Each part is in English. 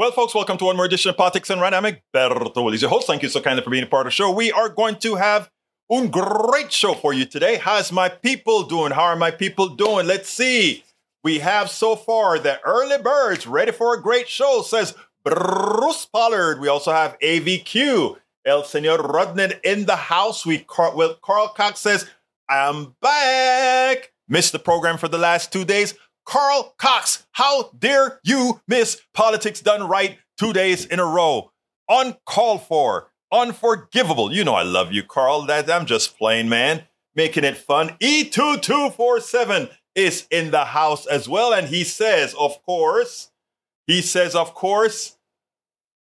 Well, folks, welcome to one more edition of Politics and. I'm Egberto Willies, your host. Thank you so kindly for being a part of the show. We are going to have a great show for you today. How's my people doing? How are my people doing? Let's see. We have so far the early birds ready for a great show, says Bruce Pollard. We also have AVQ, El Senor Rodney in the house. We well, Carl Cox says, I'm back. Missed the program for the last two days. Carl Cox, how dare you miss politics done right two days in a row? Uncalled for, unforgivable. You know I love you, Carl. That I'm just playing, man. Making it fun. E2247 is in the house as well. And he says, of course, he says, of course,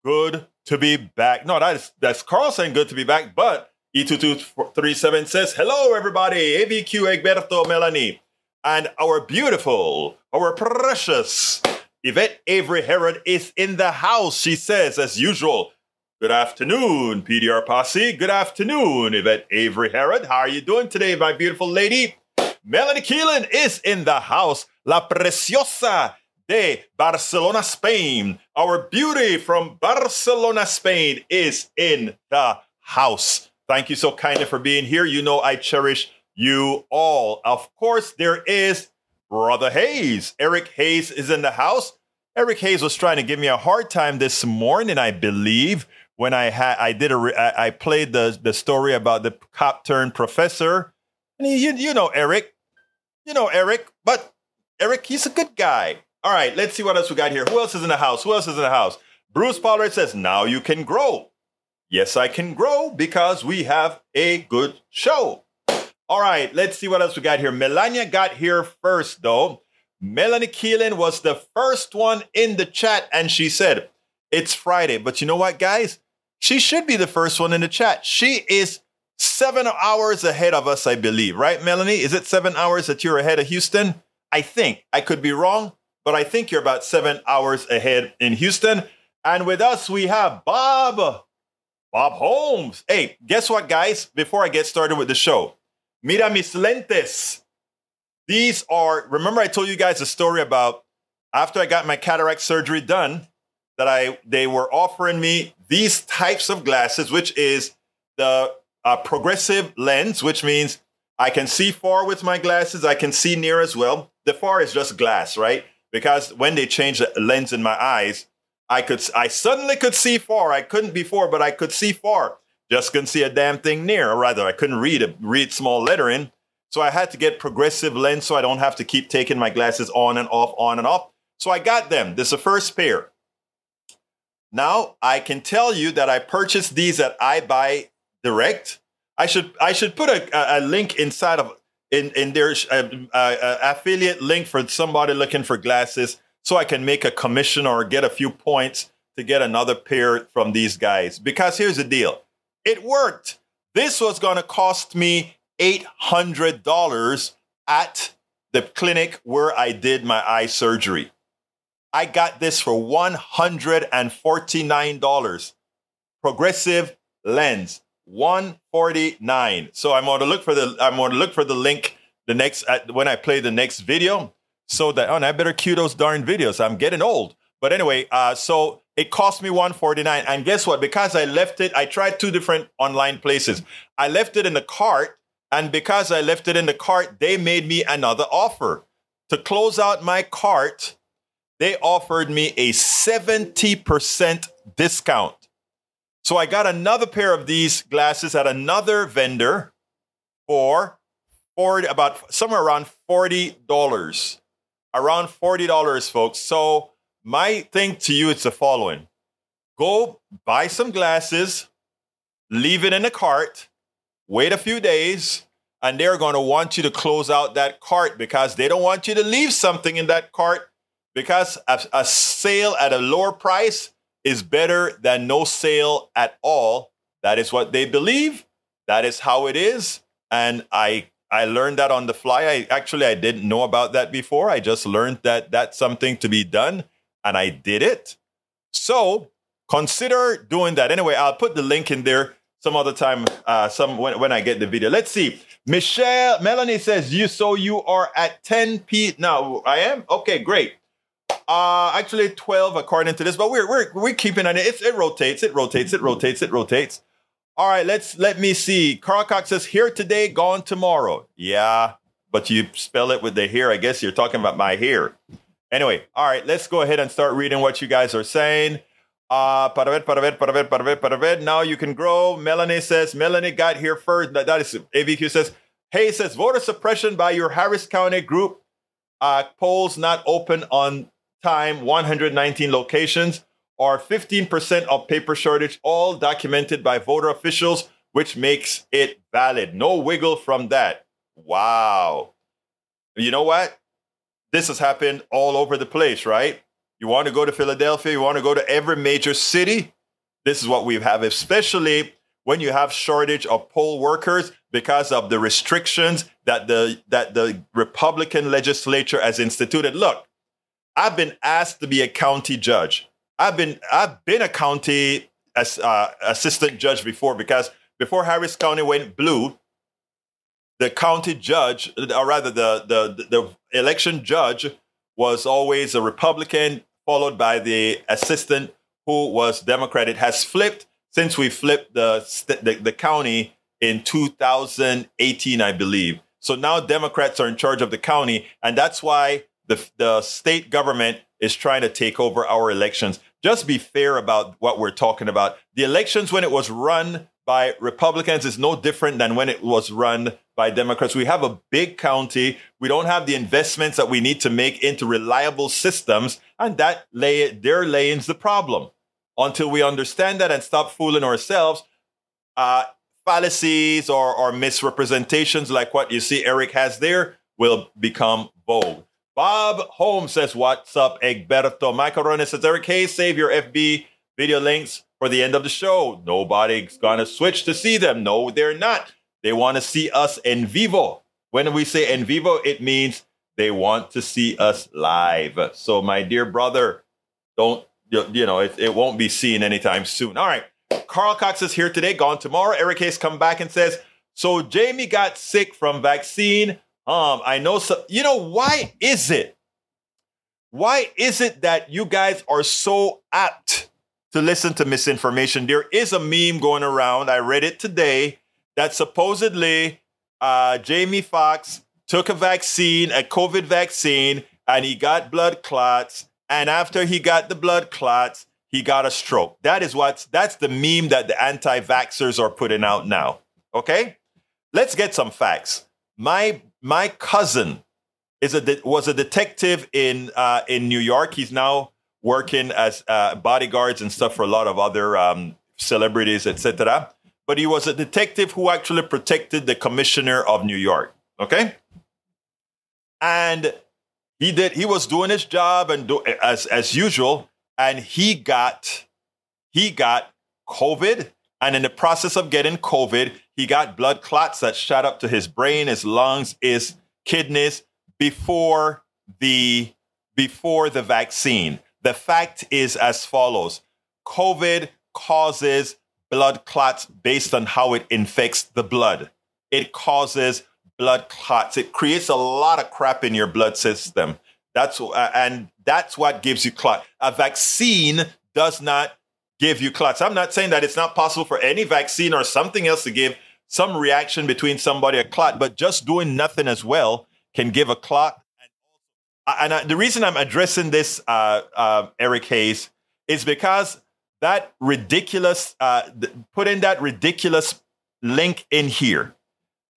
good to be back. No, that's that's Carl saying good to be back, but E2237 says, hello, everybody. AVQ Egberto Melanie and our beautiful, our precious Yvette Avery Herod is in the house. She says, as usual, Good afternoon, PDR Posse. Good afternoon, Yvette Avery Herod. How are you doing today, my beautiful lady? Melanie Keelan is in the house. La Preciosa de Barcelona, Spain. Our beauty from Barcelona, Spain is in the house. Thank you so kindly for being here. You know I cherish you all. Of course, there is Brother Hayes. Eric Hayes is in the house. Eric Hayes was trying to give me a hard time this morning, I believe, when I had I did a I played the the story about the cop turned professor. And he, you you know Eric, you know Eric, but Eric he's a good guy. All right, let's see what else we got here. Who else is in the house? Who else is in the house? Bruce Pollard says, "Now you can grow." Yes, I can grow because we have a good show. All right, let's see what else we got here. Melania got here first, though. Melanie Keelan was the first one in the chat, and she said, It's Friday. But you know what, guys? She should be the first one in the chat. She is seven hours ahead of us, I believe, right, Melanie? Is it seven hours that you're ahead of Houston? I think. I could be wrong, but I think you're about seven hours ahead in Houston. And with us, we have Bob. Bob Holmes. Hey, guess what, guys? Before I get started with the show, Mira mis lentes. These are, remember I told you guys a story about after I got my cataract surgery done, that I they were offering me these types of glasses, which is the uh, progressive lens, which means I can see far with my glasses, I can see near as well. The far is just glass, right? Because when they changed the lens in my eyes, I could I suddenly could see far. I couldn't before, but I could see far. Just couldn't see a damn thing near, or rather, I couldn't read a, read small lettering. So I had to get progressive lens so I don't have to keep taking my glasses on and off, on and off. So I got them. This is the first pair. Now I can tell you that I purchased these at iBuy Direct. I should I should put a, a link inside of in in their uh, uh, affiliate link for somebody looking for glasses, so I can make a commission or get a few points to get another pair from these guys. Because here's the deal: it worked. This was going to cost me $800 at the clinic where I did my eye surgery. I got this for $149. Progressive lens, 149. So I'm going to look for the I'm going to look for the link the next when I play the next video so that oh, and I better cue those darn videos. I'm getting old. But anyway, uh, so it cost me 149 and guess what? Because i left it i tried two different online places. I left it in the cart and because i left it in the cart they made me another offer. To close out my cart they offered me a 70% discount. So i got another pair of these glasses at another vendor for 40 about somewhere around $40 around $40 folks. So my thing to you is the following go buy some glasses, leave it in the cart, wait a few days, and they're going to want you to close out that cart because they don't want you to leave something in that cart because a, a sale at a lower price is better than no sale at all. That is what they believe. That is how it is. And I I learned that on the fly. I actually I didn't know about that before. I just learned that that's something to be done and I did it. So consider doing that. Anyway, I'll put the link in there some other time, uh, some when, when I get the video. Let's see. Michelle Melanie says you so you are at 10 p now. I am okay, great. Uh, actually, 12 according to this, but we're, we're, we're keeping on it. It's, it rotates, it rotates, it rotates, it rotates. All right, let's let me see. Carl Cox says, here today, gone tomorrow. Yeah, but you spell it with the here. I guess you're talking about my hair. Anyway, all right, let's go ahead and start reading what you guys are saying. Uh, para ver, para ver, para ver, para ver, para ver. Now you can grow. Melanie says, Melanie got here first. That, that is, AVQ says, hey, says, voter suppression by your Harris County group. Uh, polls not open on time, 119 locations, or 15% of paper shortage, all documented by voter officials, which makes it valid. No wiggle from that. Wow. You know what? This has happened all over the place, right? You want to go to Philadelphia, you want to go to every major city. This is what we have, especially when you have shortage of poll workers because of the restrictions that the that the Republican legislature has instituted. Look, I've been asked to be a county judge. I've been I've been a county as, uh, assistant judge before because before Harris County went blue, the county judge, or rather the the the election judge, was always a Republican followed by the assistant who was Democrat. It has flipped since we flipped the, the, the county in 2018, I believe. So now Democrats are in charge of the county, and that's why the, the state government is trying to take over our elections. Just be fair about what we're talking about. The elections, when it was run by Republicans, is no different than when it was run by Democrats. We have a big county. We don't have the investments that we need to make into reliable systems. And that lay, there lays the problem. Until we understand that and stop fooling ourselves, uh, fallacies or, or misrepresentations like what you see Eric has there will become bold. Bob Holmes says, What's up, Egberto? Michael Ronan says, Eric Hayes, save your FB video links for the end of the show. Nobody's to switch to see them. No, they're not. They want to see us en vivo. When we say en vivo, it means they want to see us live. So, my dear brother, don't, you know, it, it won't be seen anytime soon. All right. Carl Cox is here today, gone tomorrow. Eric Hayes come back and says, so Jamie got sick from vaccine. Um, I know, so, you know, why is it? Why is it that you guys are so apt to listen to misinformation? There is a meme going around. I read it today that supposedly uh, Jamie Foxx took a vaccine, a COVID vaccine, and he got blood clots. And after he got the blood clots, he got a stroke. That is what's that's the meme that the anti-vaxxers are putting out now. Okay? Let's get some facts. My my cousin is a was a detective in uh, in New York. He's now working as uh, bodyguards and stuff for a lot of other um, celebrities, etc but he was a detective who actually protected the commissioner of New York. Okay? And he did he was doing his job and do, as as usual and he got he got covid and in the process of getting covid he got blood clots that shot up to his brain his lungs his kidneys before the before the vaccine the fact is as follows covid causes blood clots based on how it infects the blood. It causes blood clots. It creates a lot of crap in your blood system. That's uh, and that's what gives you clot. A vaccine does not give you clots. I'm not saying that it's not possible for any vaccine or something else to give some reaction between somebody a clot, but just doing nothing as well can give a clot. And, I, the reason I'm addressing this, uh, uh, Eric Hayes, is because that ridiculous, uh, put in that ridiculous link in here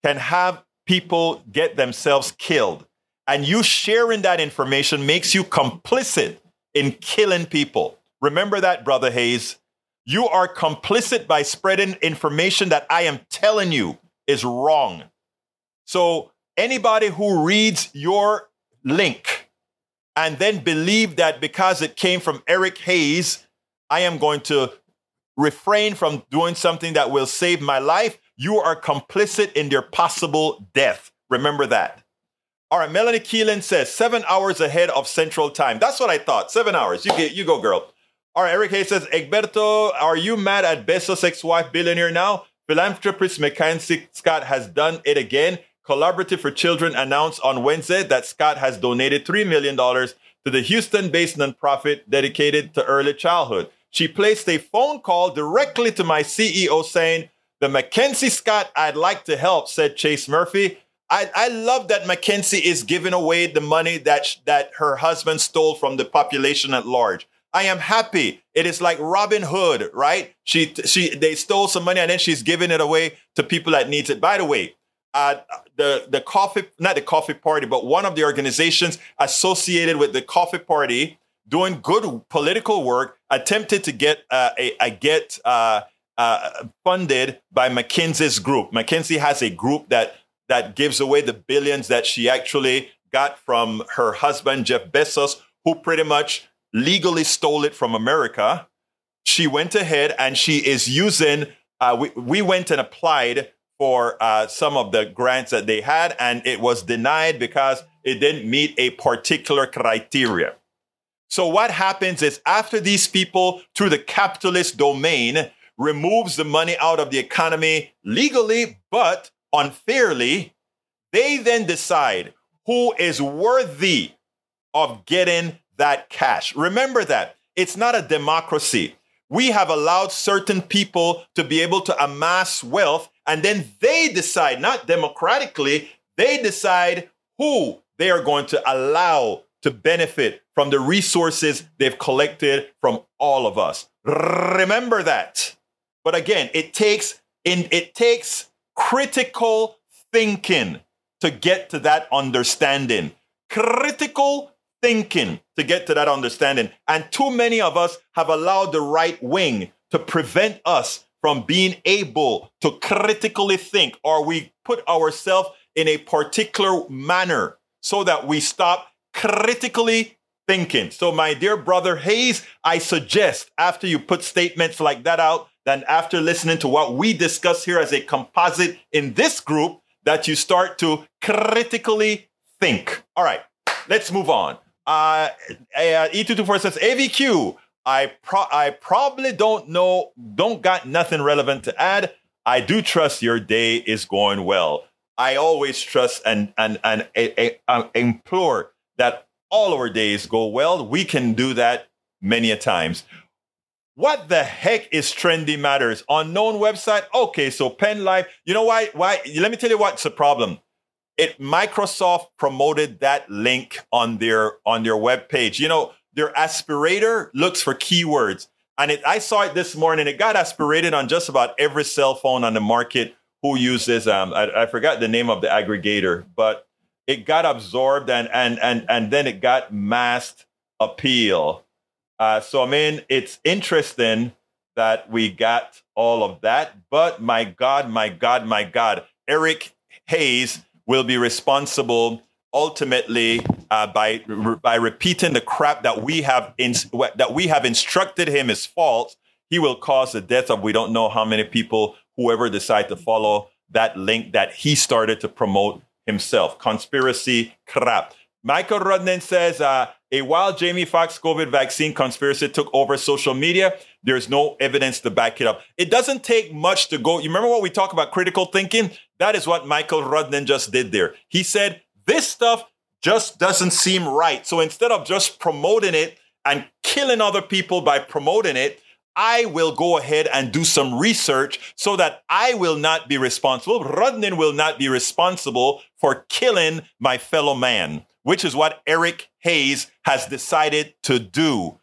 can have people get themselves killed. And you sharing that information makes you complicit in killing people. Remember that, Brother Hayes. You are complicit by spreading information that I am telling you is wrong. So, anybody who reads your link and then believe that because it came from Eric Hayes, I am going to refrain from doing something that will save my life, you are complicit in their possible death. Remember that. All right, Melanie Keelan says seven hours ahead of Central Time. That's what I thought. Seven hours. You get, you go, girl. All right, Eric Hayes says, Egberto, are you mad at Bezos' ex-wife billionaire now? Philanthropist Mackenzie Scott has done it again. Collaborative for Children announced on Wednesday that Scott has donated $3 million to the Houston based nonprofit dedicated to early childhood. She placed a phone call directly to my CEO saying, The Mackenzie Scott I'd like to help, said Chase Murphy. I, I love that Mackenzie is giving away the money that, that her husband stole from the population at large. I am happy. It is like Robin Hood, right? She she they stole some money and then she's giving it away to people that needs it. By the way, uh, the the coffee not the coffee party, but one of the organizations associated with the coffee party doing good political work attempted to get uh, a, a, get uh, uh, funded by McKinsey's group. McKinsey has a group that that gives away the billions that she actually got from her husband Jeff Bezos, who pretty much legally stole it from America. She went ahead and she is using. Uh, we we went and applied for uh, some of the grants that they had, and it was denied because it didn't meet a particular criteria. So what happens is after these people, through the capitalist domain, removes the money out of the economy legally, but unfairly, they then decide who is worthy of getting that cash. Remember that it's not a democracy. We have allowed certain people to be able to amass wealth, and then they decide, not democratically, they decide who they are going to allow to benefit from the resources they've collected from all of us. Remember that. But again, it takes in it takes critical thinking to get to that understanding. Critical thinking to get to that understanding. And too many of us have allowed the right wing to prevent us from being able to critically think, or we put ourselves in a particular manner so that we stop critically thinking. So, my dear brother Hayes, I suggest after you put statements like that out, then after listening to what we discuss here as a composite in this group, that you start to critically think. All right, let's move on. Uh, uh E224 says AVQ. I pro- I probably don't know, don't got nothing relevant to add. I do trust your day is going well. I always trust and and and, and, and, and um, implore that all our days go well. We can do that many a times. What the heck is Trendy Matters? Unknown website? Okay, so Pen Life. You know why? Why? Let me tell you what's the problem. It Microsoft promoted that link on their on their web page. You know, their aspirator looks for keywords. And it, I saw it this morning. It got aspirated on just about every cell phone on the market who uses um I, I forgot the name of the aggregator, but it got absorbed and and and and then it got masked appeal. Uh, so I mean, it's interesting that we got all of that, but my God, my God, my God, Eric Hayes will be responsible ultimately uh, by by repeating the crap that we have in, that we have instructed him is false. He will cause the death of we don't know how many people, whoever decide to follow that link that he started to promote himself. Conspiracy crap. Michael Rudnan says, uh, a wild Jamie Foxx COVID vaccine conspiracy took over social media, there's no evidence to back it up. It doesn't take much to go. You remember what we talk about critical thinking? That is what Michael Rudnan just did there. He said, this stuff just doesn't seem right. So instead of just promoting it and killing other people by promoting it, I will go ahead and do some research so that I will not be responsible. Rudnin will not be responsible for killing my fellow man, which is what Eric Hayes has decided to do.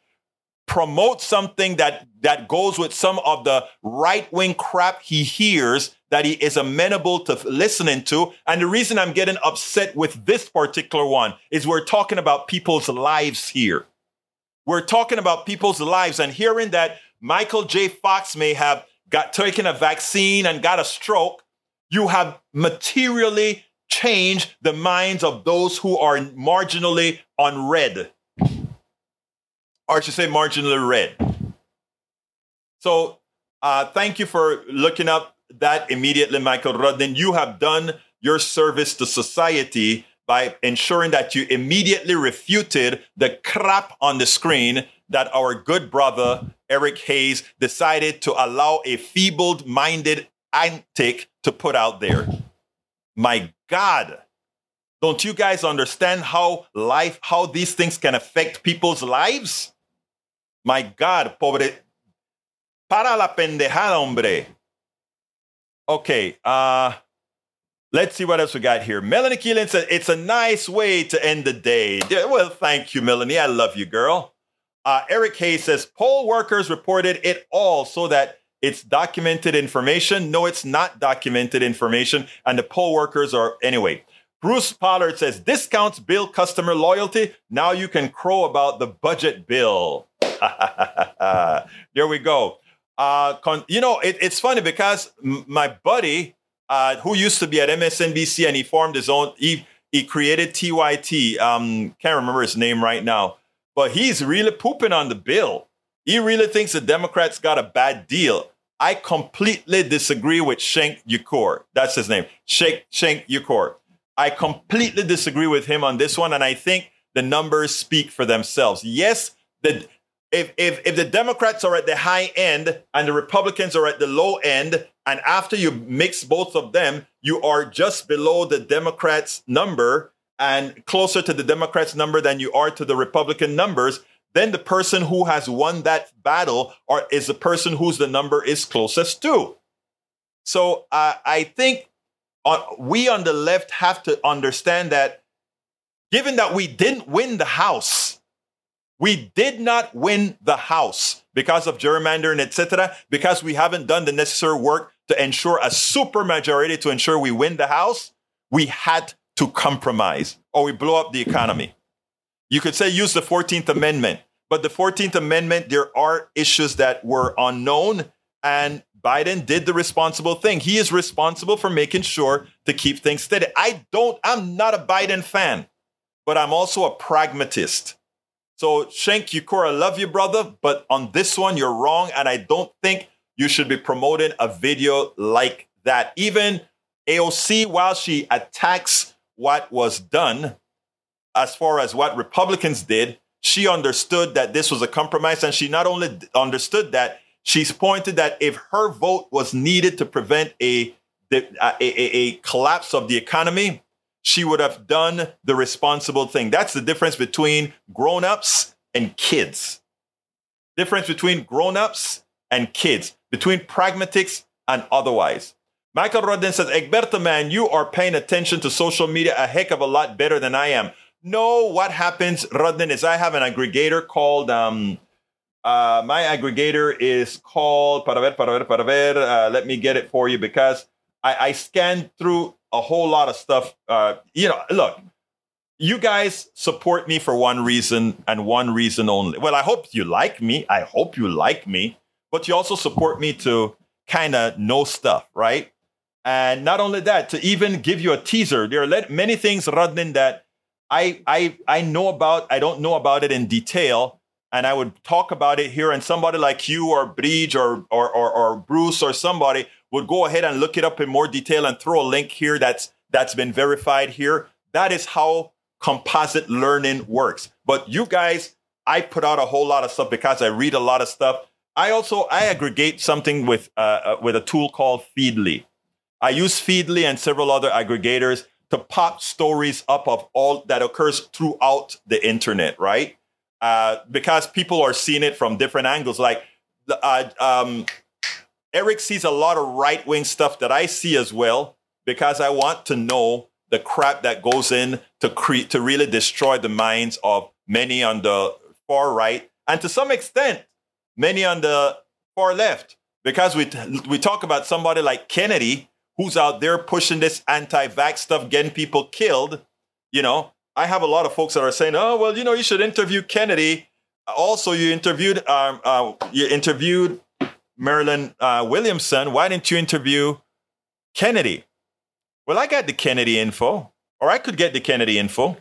Promote something that, that goes with some of the right wing crap he hears that he is amenable to listening to. And the reason I'm getting upset with this particular one is we're talking about people's lives here. We're talking about people's lives and hearing that Michael J. Fox may have got taken a vaccine and got a stroke, you have materially changed the minds of those who are marginally unread. Or I should say marginally read. So uh, thank you for looking up that immediately, Michael Rudden. You have done your service to society by ensuring that you immediately refuted the crap on the screen that our good brother Eric Hayes decided to allow a feeble minded antic to put out there. My God. Don't you guys understand how life, how these things can affect people's lives? My God, pobre. Para la pendejada, hombre. Okay, uh, let's see what else we got here. Melanie Keelan said, It's a nice way to end the day. Yeah, well, thank you, Melanie. I love you, girl. Uh, Eric Hayes says, Poll workers reported it all so that it's documented information. No, it's not documented information. And the poll workers are, anyway. Bruce Pollard says, Discounts build customer loyalty. Now you can crow about the budget bill. there we go. Uh, con- you know, it, it's funny because m- my buddy, uh, who used to be at MSNBC and he formed his own, he, he created TYT. Um, can't remember his name right now, but he's really pooping on the bill. He really thinks the Democrats got a bad deal. I completely disagree with Cenk Uygur. That's his name, Shank Cenk Uygur. I completely disagree with him on this one, and I think the numbers speak for themselves. Yes, the if, if, if the Democrats are at the high end and the Republicans are at the low end, and after you mix both of them, you are just below the Democrats' number and closer to the Democrats' number than you are to the Republican numbers, then the person who has won that battle or is the person whose the number is closest to. So uh, I think uh, we on the left have to understand that given that we didn't win the House, we did not win the House because of gerrymandering, etc., because we haven't done the necessary work to ensure a supermajority to ensure we win the House. We had to compromise or we blow up the economy. You could say use the 14th Amendment, but the 14th Amendment, there are issues that were unknown, and Biden did the responsible thing. He is responsible for making sure to keep things steady. I don't, I'm not a Biden fan, but I'm also a pragmatist. So, Cenk Uygur, I love you, brother, but on this one, you're wrong. And I don't think you should be promoting a video like that. Even AOC, while she attacks what was done as far as what Republicans did, she understood that this was a compromise. And she not only understood that, she's pointed that if her vote was needed to prevent a, a, a, a collapse of the economy, she would have done the responsible thing. That's the difference between grown-ups and kids. Difference between grown-ups and kids, between pragmatics and otherwise. Michael Rodden says, Egberto, man, you are paying attention to social media a heck of a lot better than I am. No, what happens, Rodden, is I have an aggregator called, um, uh, my aggregator is called, para ver, para ver, para ver, uh, let me get it for you because I, I scan through a whole lot of stuff. Uh, you know, look, you guys support me for one reason and one reason only. Well, I hope you like me. I hope you like me, but you also support me to kind of know stuff, right? And not only that, to even give you a teaser. There are many things, Rodnin, that I I I know about. I don't know about it in detail, and I would talk about it here. And somebody like you or Bridge or or or, or Bruce or somebody would go ahead and look it up in more detail and throw a link here that's that's been verified here. That is how composite learning works. But you guys, I put out a whole lot of stuff because I read a lot of stuff. I also I aggregate something with uh, uh, with a tool called Feedly. I use Feedly and several other aggregators to pop stories up of all that occurs throughout the internet, right? Uh, because people are seeing it from different angles. Like uh, um, Eric sees a lot of right wing stuff that I see as well because I want to know the crap that goes in to create to really destroy the minds of many on the far right and to some extent many on the far left because we we talk about somebody like Kennedy who's out there pushing this anti-vax stuff getting people killed. You know I have a lot of folks that are saying oh well you know you should interview Kennedy. Also you interviewed um, uh, you interviewed Marilyn uh, Williamson, why didn't you interview Kennedy? Well, I got the Kennedy info, or I could get the Kennedy info,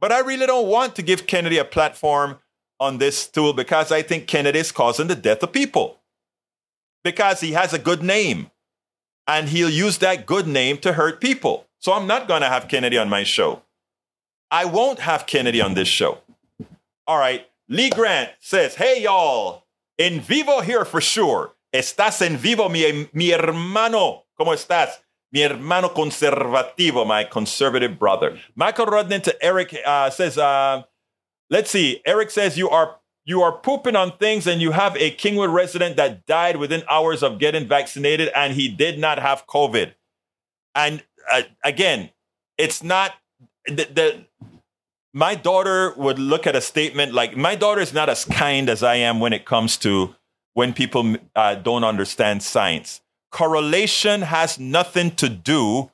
but I really don't want to give Kennedy a platform on this tool because I think Kennedy is causing the death of people. Because he has a good name and he'll use that good name to hurt people. So I'm not going to have Kennedy on my show. I won't have Kennedy on this show. All right. Lee Grant says, Hey, y'all, En vivo here for sure. Estás en vivo, mi, mi hermano. ¿Cómo estás? Mi hermano conservativo, my conservative brother. Michael Rudnin to Eric uh, says, uh, let's see. Eric says, you are you are pooping on things and you have a Kingwood resident that died within hours of getting vaccinated and he did not have COVID. And uh, again, it's not the, the my daughter would look at a statement like my daughter is not as kind as I am when it comes to when people uh, don't understand science. Correlation has nothing to do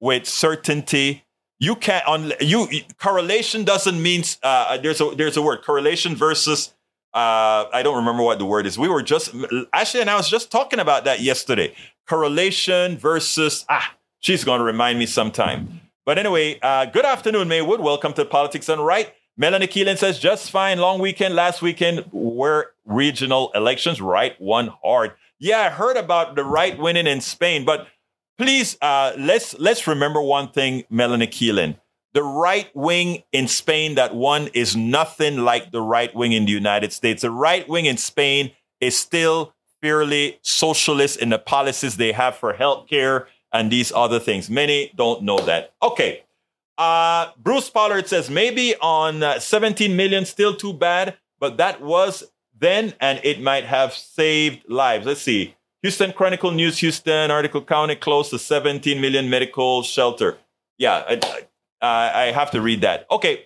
with certainty. You can't on you correlation doesn't mean uh, there's a there's a word correlation versus uh, I don't remember what the word is. We were just actually, and I was just talking about that yesterday. Correlation versus ah, she's going to remind me sometime. But anyway, uh, good afternoon, Maywood. Welcome to Politics Done Right. Melanie Keelan says, just fine. Long weekend. Last weekend were regional elections. Right won hard. Yeah, I heard about the right winning in Spain, but please, uh, let's, let's remember one thing, Melanie Keelan. The right wing in Spain that won is nothing like the right wing in the United States. The right wing in Spain is still fairly socialist in the policies they have for healthcare and these other things. Many don't know that. Okay. Uh, Bruce Pollard says maybe on uh, 17 million, still too bad, but that was then and it might have saved lives. Let's see. Houston Chronicle News, Houston article counted close to 17 million medical shelter. Yeah, I, I, I have to read that. Okay.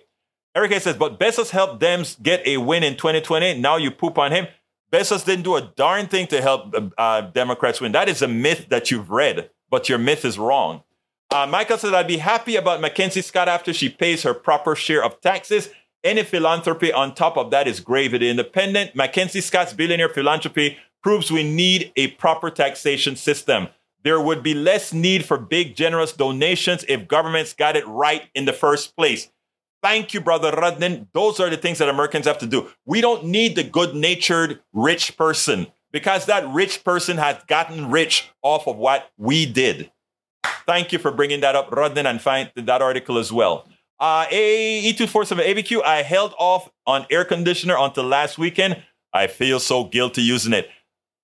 Eric says, but Bezos helped them get a win in 2020. Now you poop on him. Bezos didn't do a darn thing to help uh, Democrats win. That is a myth that you've read but your myth is wrong. Uh, Michael said, I'd be happy about Mackenzie Scott after she pays her proper share of taxes. Any philanthropy on top of that is gravy. The independent Mackenzie Scott's billionaire philanthropy proves we need a proper taxation system. There would be less need for big, generous donations if governments got it right in the first place. Thank you, Brother Rudnin. Those are the things that Americans have to do. We don't need the good natured rich person because that rich person has gotten rich off of what we did. Thank you for bringing that up, Rodden, and find that article as well. Uh, E247 ABQ, I held off on air conditioner until last weekend. I feel so guilty using it.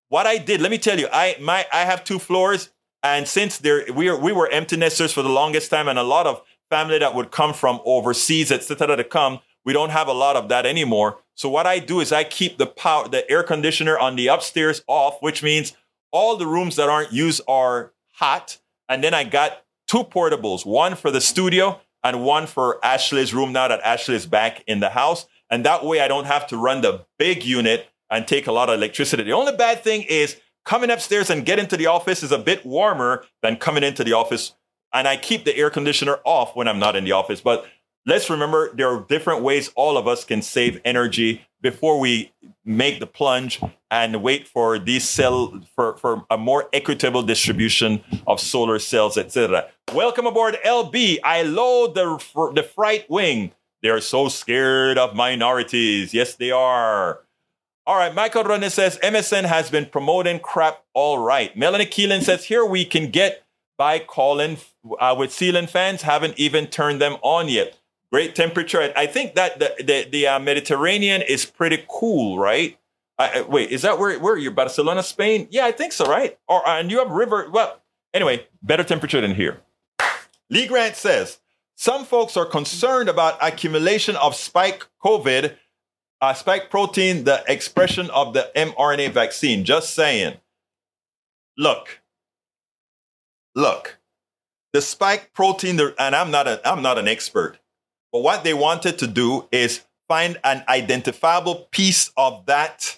What I did, let me tell you, I my I have two floors, and since there we are we were empty nesters for the longest time, and a lot of family that would come from overseas, etc., to come, we don't have a lot of that anymore. So what I do is I keep the power, the air conditioner on the upstairs off, which means all the rooms that aren't used are hot. And then I got two portables, one for the studio and one for Ashley's room now that Ashley is back in the house. And that way I don't have to run the big unit and take a lot of electricity. The only bad thing is coming upstairs and getting to the office is a bit warmer than coming into the office. And I keep the air conditioner off when I'm not in the office. But let's remember there are different ways all of us can save energy before we make the plunge and wait for these cell for, for a more equitable distribution of solar cells, etc. Welcome aboard LB. I load the the fright wing. They're so scared of minorities. Yes, they are. All right, Michael Ronan says MSN has been promoting crap all right. Melanie Keelan says here we can get by calling uh, with ceiling fans, haven't even turned them on yet great temperature. I think that the the, the uh, Mediterranean is pretty cool, right? Uh, wait, is that where where you're Barcelona, Spain? Yeah, I think so, right? Or uh, and you have river. Well, anyway, better temperature than here. Lee Grant says some folks are concerned about accumulation of spike COVID, uh, spike protein, the expression of the mRNA vaccine. Just saying. Look, look, the spike protein, and I'm not a, I'm not an expert. But what they wanted to do is find an identifiable piece of that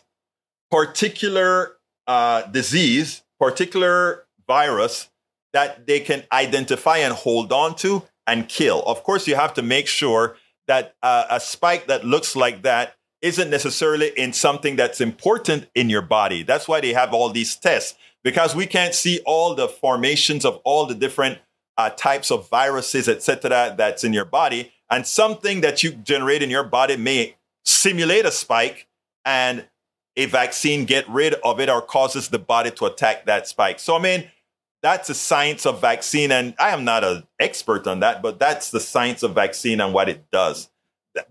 particular uh, disease, particular virus that they can identify and hold on to and kill. Of course, you have to make sure that uh, a spike that looks like that isn't necessarily in something that's important in your body. That's why they have all these tests because we can't see all the formations of all the different uh, types of viruses, etc., that's in your body. And something that you generate in your body may simulate a spike and a vaccine get rid of it or causes the body to attack that spike. So, I mean, that's the science of vaccine. And I am not an expert on that, but that's the science of vaccine and what it does.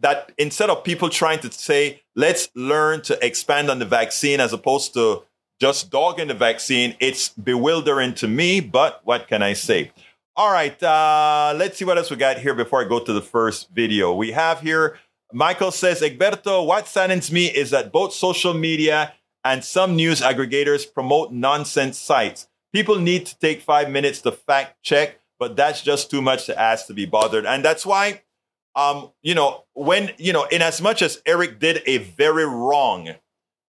That, instead of people trying to say, let's learn to expand on the vaccine as opposed to just dogging the vaccine. It's bewildering to me, but what can I say? All right, uh, let's see what else we got here before I go to the first video. We have here Michael says, Egberto, what saddens me is that both social media and some news aggregators promote nonsense sites. People need to take five minutes to fact check, but that's just too much to ask to be bothered. And that's why, um, you know, when, you know, in as much as Eric did a very wrong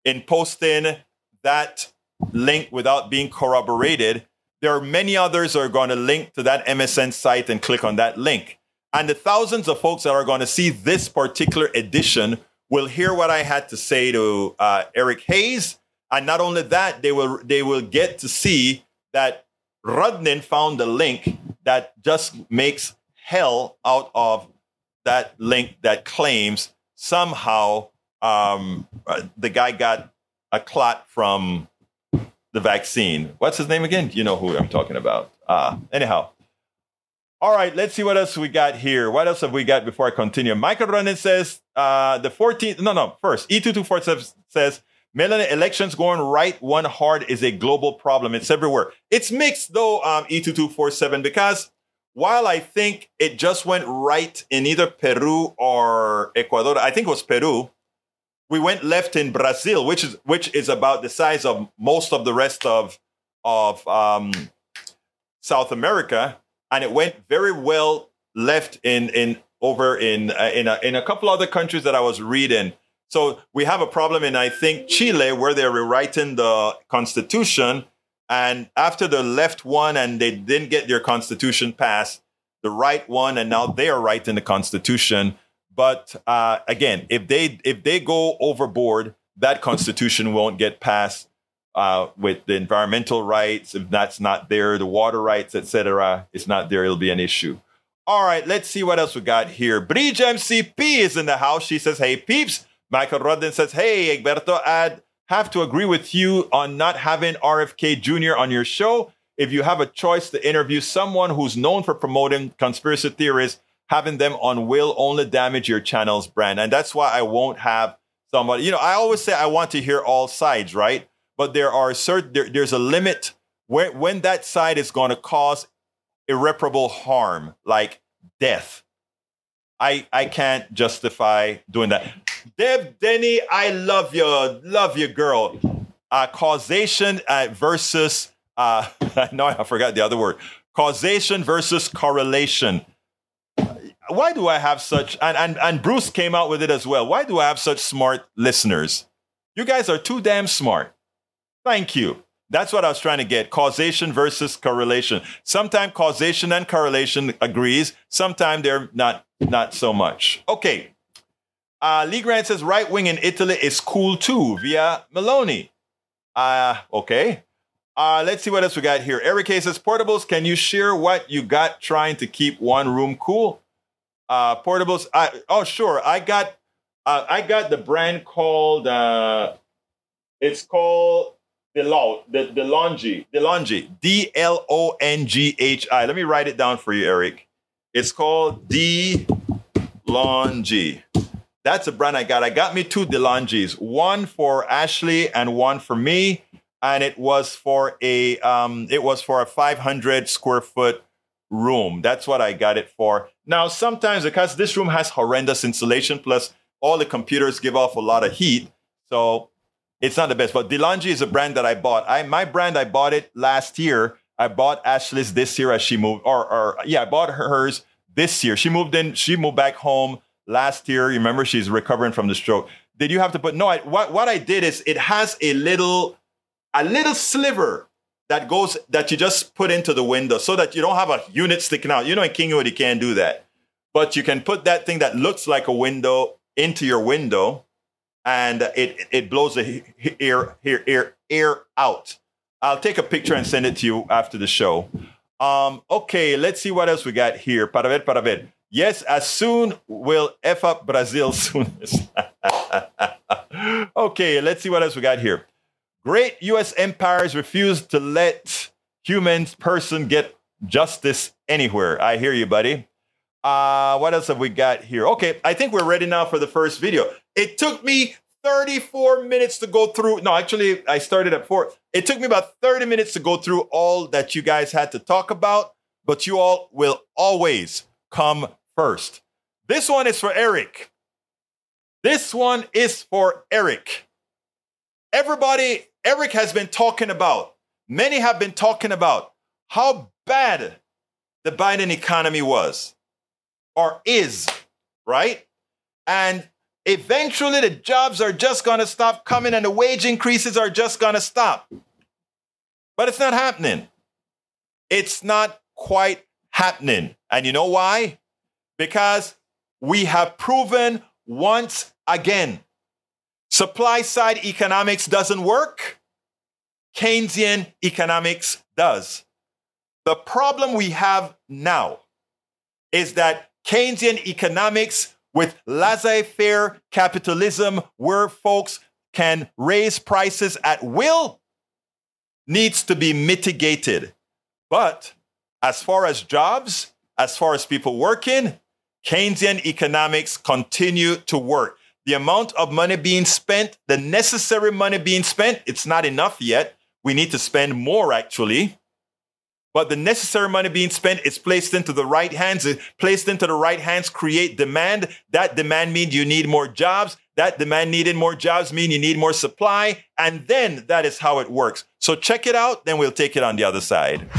in posting that link without being corroborated, there are many others who are going to link to that MSN site and click on that link. And the thousands of folks that are going to see this particular edition will hear what I had to say to uh, Eric Hayes. And not only that, they will they will get to see that Rudnin found a link that just makes hell out of that link that claims somehow um, uh, the guy got a clot from the vaccine. What's his name again? You know who I'm talking about. Uh, anyhow, all right, let's see what else we got here. What else have we got before I continue? Michael Ronan says uh, the 14th, no, no, first, E2247 says, Melanie, elections going right one hard is a global problem. It's everywhere. It's mixed though, um, E2247, because while I think it just went right in either Peru or Ecuador, I think it was Peru, we went left in Brazil, which is which is about the size of most of the rest of of um, South America and it went very well left in in over in uh, in a, in a couple other countries that I was reading. So we have a problem in I think Chile where they're rewriting the constitution, and after the left one and they didn't get their constitution passed, the right one and now they are writing the constitution. But uh, again, if they if they go overboard, that constitution won't get passed uh, with the environmental rights. If that's not there, the water rights, etc., it's not there. It'll be an issue. All right, let's see what else we got here. Bridge MCP is in the house. She says, "Hey peeps." Michael Rodden says, "Hey Egberto, I'd have to agree with you on not having RFK Jr. on your show. If you have a choice to interview someone who's known for promoting conspiracy theories, having them on will only damage your channel's brand. And that's why I won't have somebody. You know, I always say I want to hear all sides, right? but there are certain there, there's a limit when when that side is going to cause irreparable harm, like death. I I can't justify doing that. Deb Denny, I love you, love you, girl. Uh, causation uh, versus uh, no, I forgot the other word. Causation versus correlation. Why do I have such and, and and Bruce came out with it as well. Why do I have such smart listeners? You guys are too damn smart. Thank you. That's what I was trying to get. Causation versus correlation. Sometimes causation and correlation agrees. Sometimes they're not not so much. Okay. Uh, Lee Grant says right wing in Italy is cool too via Meloni. Uh, okay. Uh, let's see what else we got here. Eric K says portables. Can you share what you got trying to keep one room cool? Uh, portables. I, oh sure. I got uh, I got the brand called uh, it's called the Delong, the DeLonghi, DeLonghi, D L O N G H I. Let me write it down for you, Eric. It's called DeLonghi. That's a brand I got. I got me two DeLonghis, one for Ashley and one for me, and it was for a um, it was for a 500 square foot room. That's what I got it for. Now, sometimes because this room has horrendous insulation, plus all the computers give off a lot of heat, so it's not the best, but DeLonghi is a brand that I bought. I my brand I bought it last year. I bought Ashley's this year as she moved, or or yeah, I bought hers this year. She moved in. She moved back home last year. Remember she's recovering from the stroke. Did you have to put no? I, what what I did is it has a little a little sliver that goes that you just put into the window so that you don't have a unit sticking out. You know, in Kingwood you can't do that, but you can put that thing that looks like a window into your window and it it blows the air air air air out. I'll take a picture and send it to you after the show. Um, okay, let's see what else we got here. Para ver, para ver. Yes, as soon will F up Brazil soon. okay, let's see what else we got here. Great U.S. empires refuse to let human person get justice anywhere. I hear you, buddy. Uh, what else have we got here? Okay, I think we're ready now for the first video. It took me 34 minutes to go through. No, actually, I started at four. It took me about 30 minutes to go through all that you guys had to talk about, but you all will always come first. This one is for Eric. This one is for Eric. Everybody, Eric has been talking about, many have been talking about how bad the Biden economy was or is, right? And eventually the jobs are just going to stop coming and the wage increases are just going to stop. But it's not happening. It's not quite happening. And you know why? Because we have proven once again supply side economics doesn't work, Keynesian economics does. The problem we have now is that Keynesian economics with laissez faire capitalism, where folks can raise prices at will, needs to be mitigated. But as far as jobs, as far as people working, Keynesian economics continue to work. The amount of money being spent, the necessary money being spent, it's not enough yet. We need to spend more actually. But the necessary money being spent is placed into the right hands. placed into the right hands create demand. That demand means you need more jobs. That demand needed more jobs mean you need more supply. And then that is how it works. So check it out. Then we'll take it on the other side.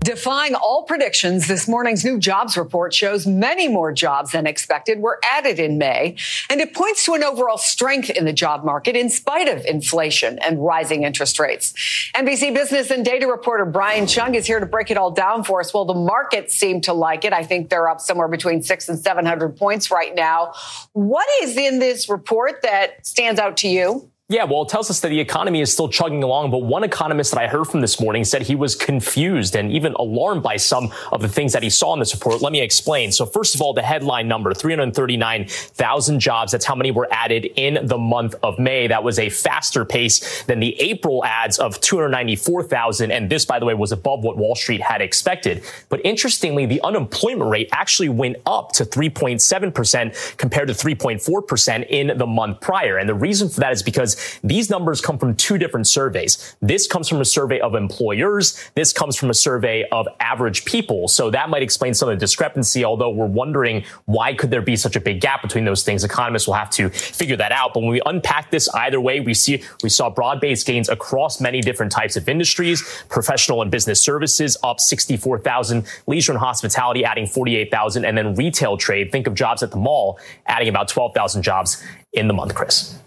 Defying all predictions, this morning's new jobs report shows many more jobs than expected were added in May, and it points to an overall strength in the job market in spite of inflation and rising interest rates. NBC Business and Data reporter Brian Chung is here to break it all down for us. Well, the markets seem to like it. I think they're up somewhere between six and 700 points right now. What is in this report that stands out to you? Yeah, well, it tells us that the economy is still chugging along. But one economist that I heard from this morning said he was confused and even alarmed by some of the things that he saw in this report. Let me explain. So first of all, the headline number, 339,000 jobs. That's how many were added in the month of May. That was a faster pace than the April ads of 294,000. And this, by the way, was above what Wall Street had expected. But interestingly, the unemployment rate actually went up to 3.7% compared to 3.4% in the month prior. And the reason for that is because these numbers come from two different surveys. This comes from a survey of employers. This comes from a survey of average people. So that might explain some of the discrepancy, although we're wondering why could there be such a big gap between those things? Economists will have to figure that out. But when we unpack this either way, we see, we saw broad-based gains across many different types of industries, professional and business services up 64,000, leisure and hospitality adding 48,000, and then retail trade, think of jobs at the mall, adding about 12,000 jobs in the month, Chris.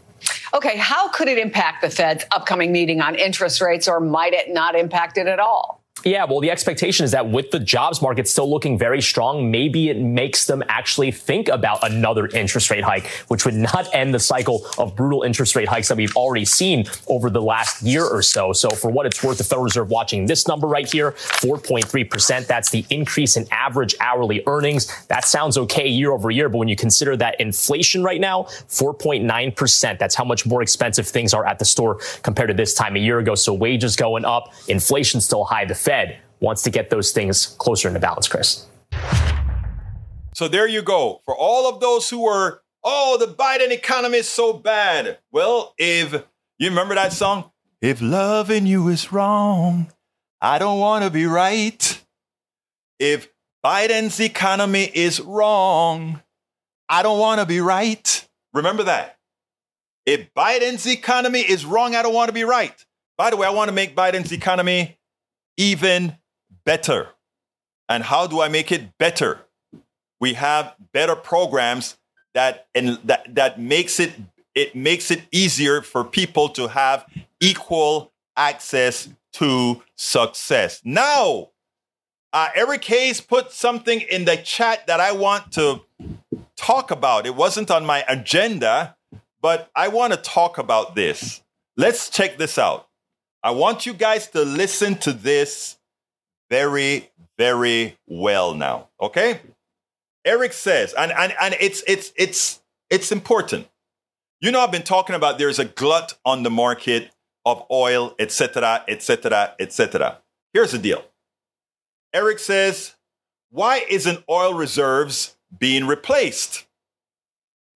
Okay, how could it impact the Fed's upcoming meeting on interest rates, or might it not impact it at all? Yeah, well, the expectation is that with the jobs market still looking very strong, maybe it makes them actually think about another interest rate hike, which would not end the cycle of brutal interest rate hikes that we've already seen over the last year or so. So for what it's worth, the Federal Reserve watching this number right here, 4.3%. That's the increase in average hourly earnings. That sounds okay year over year, but when you consider that inflation right now, 4.9%, that's how much more expensive things are at the store compared to this time a year ago. So wages going up, inflation still high. The Fed wants to get those things closer into balance, Chris. So there you go. For all of those who were, oh, the Biden economy is so bad. Well, if you remember that song, if loving you is wrong, I don't want to be right. If Biden's economy is wrong, I don't want to be right. Remember that. If Biden's economy is wrong, I don't want to be right. By the way, I want to make Biden's economy even better. And how do I make it better? We have better programs that and that that makes it it makes it easier for people to have equal access to success. Now, uh, Eric Hayes put something in the chat that I want to talk about. It wasn't on my agenda, but I want to talk about this. Let's check this out. I want you guys to listen to this very, very well now. Okay? Eric says, and, and, and it's it's it's it's important. You know, I've been talking about there's a glut on the market of oil, etc., etc., etc. Here's the deal. Eric says, why isn't oil reserves being replaced?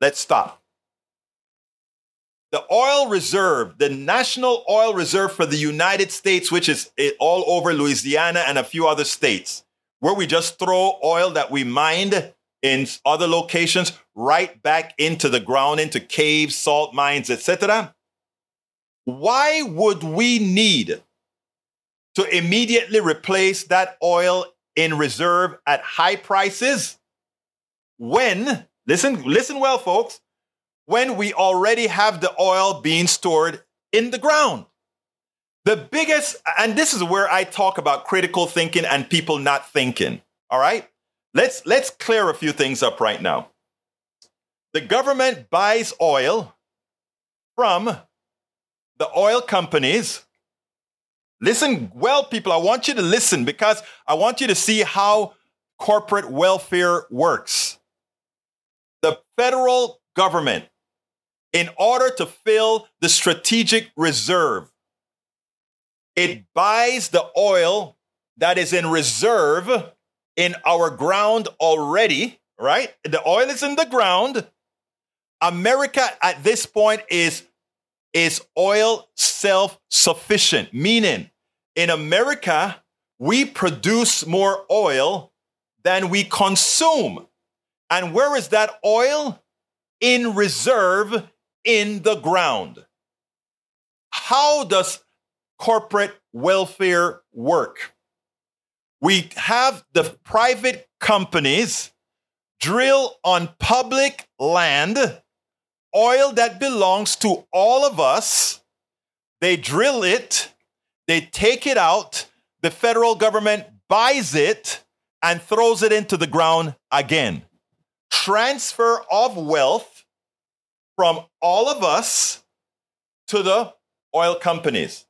Let's stop. The oil reserve, the national oil reserve for the United States, which is eh, all over Louisiana and a few other states, where we just throw oil that we mined in other locations right back into the ground, into caves, salt mines, etc. Why would we need to immediately replace that oil in reserve at high prices when, listen, listen well, folks, when we already have the oil being stored in the ground. The biggest, and this is where I talk about critical thinking and people not thinking. All right? Let's let's clear a few things up right now. The government buys oil from the oil companies Listen well, people. I want you to listen because I want you to see how corporate welfare works. The federal government, in order to fill the strategic reserve, it buys the oil that is in reserve in our ground already, right? The oil is in the ground. America at this point is is oil self sufficient, meaning in America, we produce more oil than we consume. And where is that oil? In reserve in the ground. How does corporate welfare work? We have the private companies drill on public land oil that belongs to all of us. They drill it, they take it out, the federal government buys it and throws it into the ground again. Transfer of wealth from all of us to the oil companies.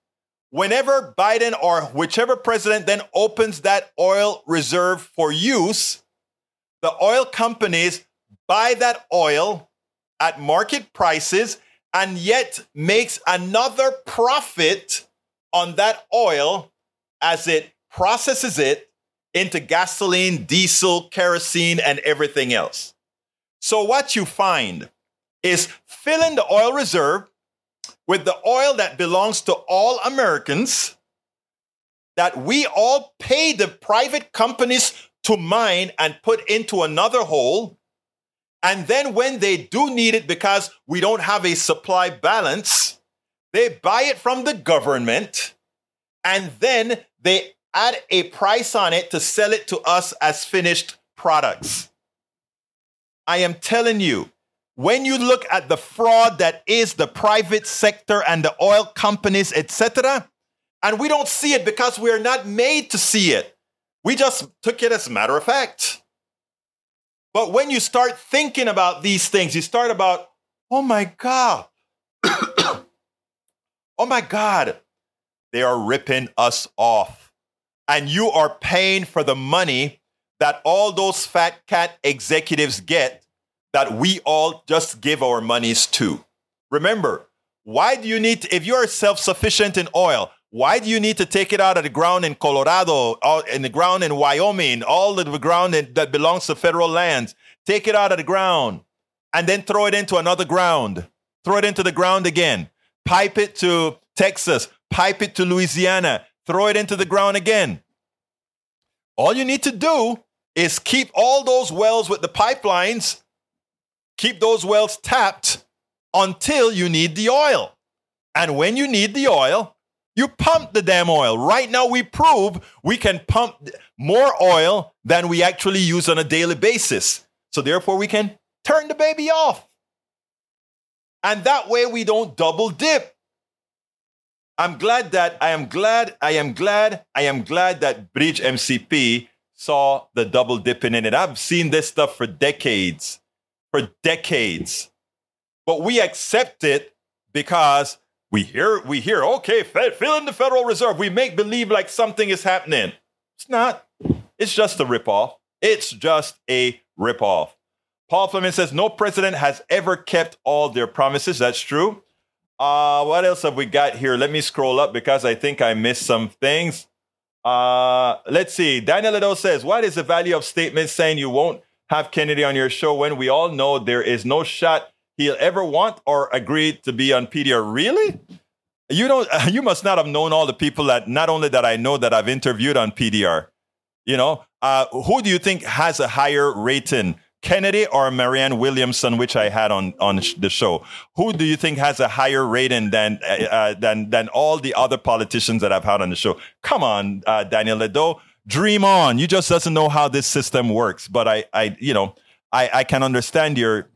Whenever Biden or whichever president then opens that oil reserve for use, the oil companies buy that oil at market prices and yet makes another profit on that oil as it processes it into gasoline, diesel, kerosene, and everything else. So, what you find is filling the oil reserve with the oil that belongs to all Americans that we all pay the private companies to mine and put into another hole and then when they do need it because we don't have a supply balance, they buy it from the government and then they add a price on it to sell it to us as finished products. I am telling you, when you look at the fraud that is the private sector and the oil companies, etc., and we don't see it because we are not made to see it. We just took it as a matter of fact. But when you start thinking about these things, you start about, oh my God, oh my God, they are ripping us off. And you are paying for the money that all those fat cat executives get that we all just give our monies to. Remember, why do you need, if you are self sufficient in oil, why do you need to take it out of the ground in Colorado, in the ground in Wyoming, all the ground that belongs to federal lands? Take it out of the ground and then throw it into another ground. Throw it into the ground again. Pipe it to Texas. Pipe it to Louisiana. Throw it into the ground again. All you need to do is keep all those wells with the pipelines, keep those wells tapped until you need the oil. And when you need the oil, you pump the damn oil. Right now, we prove we can pump more oil than we actually use on a daily basis. So, therefore, we can turn the baby off. And that way, we don't double dip. I'm glad that I am glad, I am glad, I am glad that Bridge MCP saw the double dipping in it. I've seen this stuff for decades, for decades. But we accept it because we hear, we hear, okay, Fed, fill in the Federal Reserve. We make believe like something is happening. It's not. It's just a ripoff. It's just a ripoff. Paul Fleming says no president has ever kept all their promises. That's true. Uh, what else have we got here? Let me scroll up because I think I missed some things. Uh, let's see. Daniel Lido says, What is the value of statements saying you won't have Kennedy on your show when we all know there is no shot he'll ever want or agree to be on PDR. Really? You don't. You must not have known all the people that not only that I know that I've interviewed on PDR. You know, uh, who do you think has a higher rating? Kennedy or Marianne Williamson, which I had on on the show. Who do you think has a higher rating than uh, uh, than than all the other politicians that I've had on the show? Come on, uh, Daniel Ledo, dream on. You just doesn't know how this system works. But I, I, you know, I, I can understand your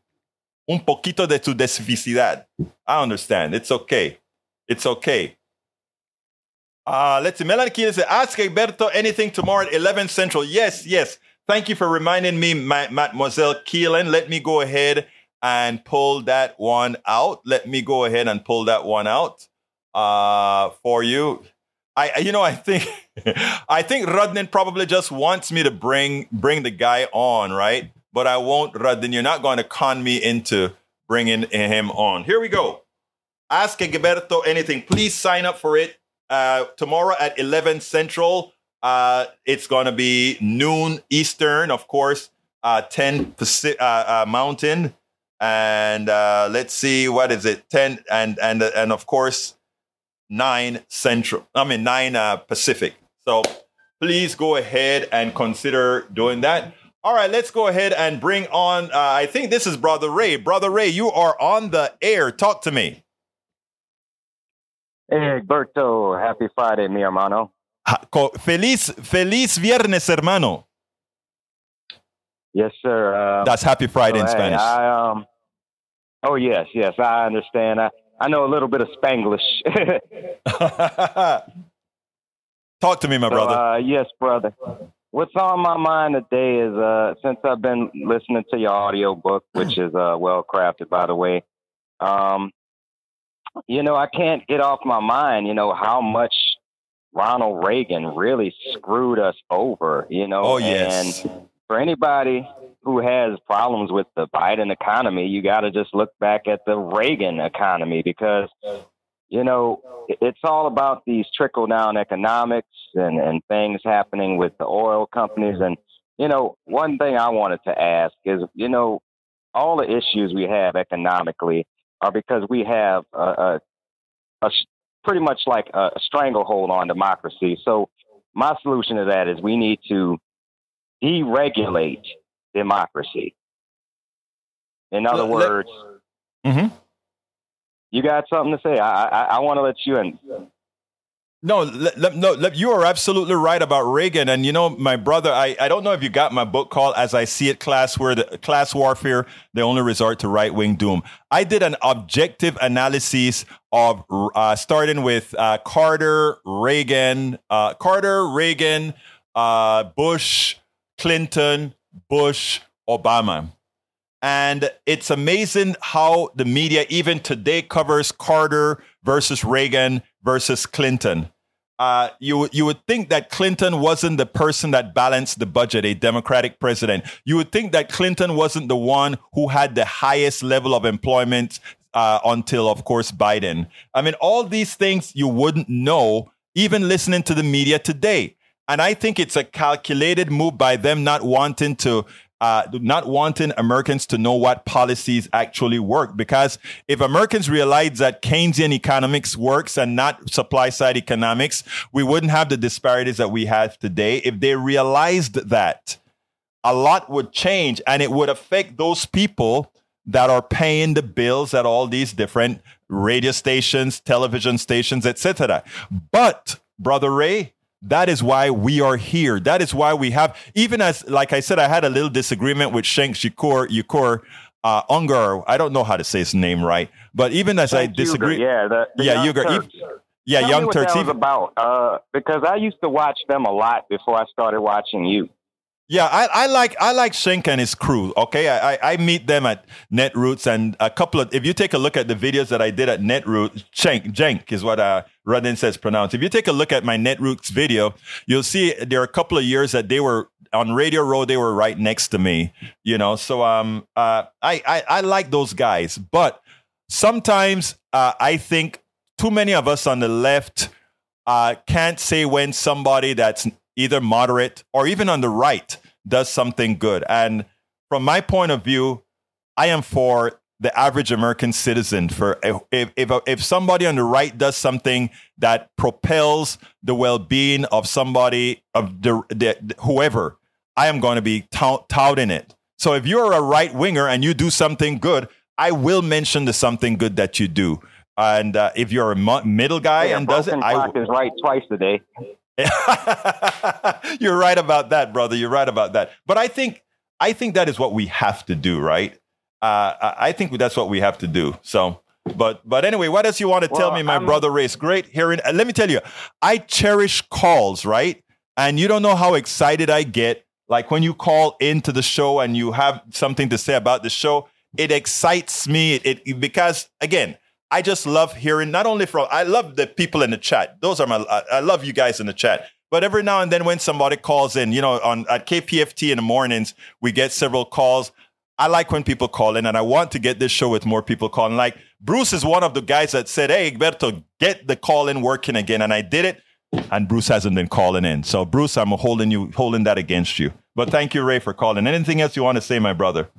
un poquito de tu desficidad. I understand. It's okay. It's okay. Uh, let's see. Melanie Keelan said, ask Egberto anything tomorrow at 11 Central. Yes, yes. Thank you for reminding me, Mademoiselle Keelan. Let me go ahead and pull that one out. Let me go ahead and pull that one out uh, for you. I, you know, I think, I think Rudnin probably just wants me to bring bring the guy on, right? But I won't, Rudnin. You're not going to con me into bringing him on. Here we go. Ask Egberto anything. Please sign up for it uh, tomorrow at 11 Central. Uh, it's going to be noon Eastern, of course, uh, 10 Pacific, uh, uh, Mountain. And uh, let's see, what is it? 10 and, and, and of course, 9 Central, I mean, 9 uh, Pacific. So please go ahead and consider doing that. All right, let's go ahead and bring on, uh, I think this is Brother Ray. Brother Ray, you are on the air. Talk to me. Hey, Berto. Happy Friday, mi hermano. Feliz, feliz viernes, hermano. Yes, sir. Uh, That's happy Friday in hey, Spanish. I, um, oh, yes, yes. I understand. I, I know a little bit of Spanglish. Talk to me, my so, brother. Uh, yes, brother. What's on my mind today is uh, since I've been listening to your audio book, which is uh, well crafted, by the way. Um, you know, I can't get off my mind. You know how much Ronald Reagan really screwed us over, you know. Oh, yes. And for anybody who has problems with the Biden economy, you got to just look back at the Reagan economy because, you know, it's all about these trickle down economics and, and things happening with the oil companies. And, you know, one thing I wanted to ask is, you know, all the issues we have economically are because we have a, a, a pretty much like a, a stranglehold on democracy. So my solution to that is we need to deregulate democracy. In other words, mm-hmm. you got something to say. I I, I want to let you in. No, no, you are absolutely right about Reagan. And you know, my brother, I, I don't know if you got my book called As I See It Class, where the class warfare, the only resort to right wing doom. I did an objective analysis of uh, starting with uh, Carter, Reagan, uh, Carter, Reagan, uh, Bush, Clinton, Bush, Obama. And it's amazing how the media, even today, covers Carter versus Reagan versus Clinton. Uh, you you would think that Clinton wasn't the person that balanced the budget, a Democratic president. You would think that Clinton wasn't the one who had the highest level of employment uh, until, of course, Biden. I mean, all these things you wouldn't know even listening to the media today. And I think it's a calculated move by them not wanting to uh, not wanting Americans to know what policies actually work. Because if Americans realize that Keynesian economics works and not supply side economics, we wouldn't have the disparities that we have today. If they realized that, a lot would change and it would affect those people that are paying the bills at all these different radio stations, television stations, etc. But, Brother Ray, that is why we are here. That is why we have, even as, like I said, I had a little disagreement with Shank Shikor, Yukor, uh, Ungar. I don't know how to say his name right, but even as I disagree, yeah, the, the yeah, yeah, Tell Young me what Turks. That was about uh, because I used to watch them a lot before I started watching you. Yeah, I, I like I like Shank and his crew. Okay, I, I meet them at Netroots and a couple of. If you take a look at the videos that I did at Netroots, Shank Jenk is what uh, Rudin says pronounced. If you take a look at my Netroots video, you'll see there are a couple of years that they were on Radio Row. They were right next to me. You know, so um, uh, I, I I like those guys, but sometimes uh, I think too many of us on the left uh, can't say when somebody that's either moderate or even on the right does something good. And from my point of view, I am for the average American citizen. For if, if, if somebody on the right does something that propels the well being of somebody, of the, the, whoever, I am going to be tout, touting it. So if you're a right winger and you do something good, I will mention the something good that you do. And uh, if you're a middle guy yeah, and does it, I is right twice a day. You're right about that, brother. You're right about that. But I think I think that is what we have to do, right? Uh, I think that's what we have to do. So, but but anyway, what else you want to well, tell me, my I'm, brother Race? Great hearing. Uh, let me tell you, I cherish calls, right? And you don't know how excited I get. Like when you call into the show and you have something to say about the show, it excites me. It, it because again, I just love hearing not only from I love the people in the chat. Those are my I love you guys in the chat. But every now and then when somebody calls in, you know, on at KPFT in the mornings, we get several calls. I like when people call in and I want to get this show with more people calling. Like Bruce is one of the guys that said, Hey, Egberto, get the call in working again. And I did it. And Bruce hasn't been calling in. So Bruce, I'm holding you holding that against you. But thank you, Ray, for calling. Anything else you want to say, my brother?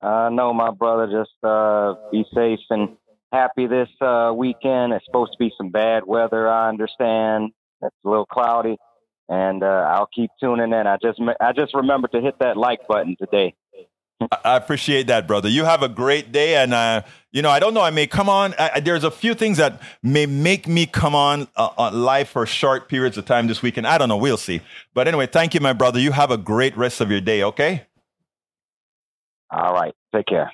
Uh, no, my brother, just uh, be safe and happy this uh, weekend. It's supposed to be some bad weather. I understand it's a little cloudy, and uh, I'll keep tuning in. I just I just remember to hit that like button today. I appreciate that, brother. You have a great day, and uh, you know I don't know. I may come on. I, there's a few things that may make me come on uh, on live for short periods of time this weekend. I don't know. We'll see. But anyway, thank you, my brother. You have a great rest of your day. Okay. All right. Take care.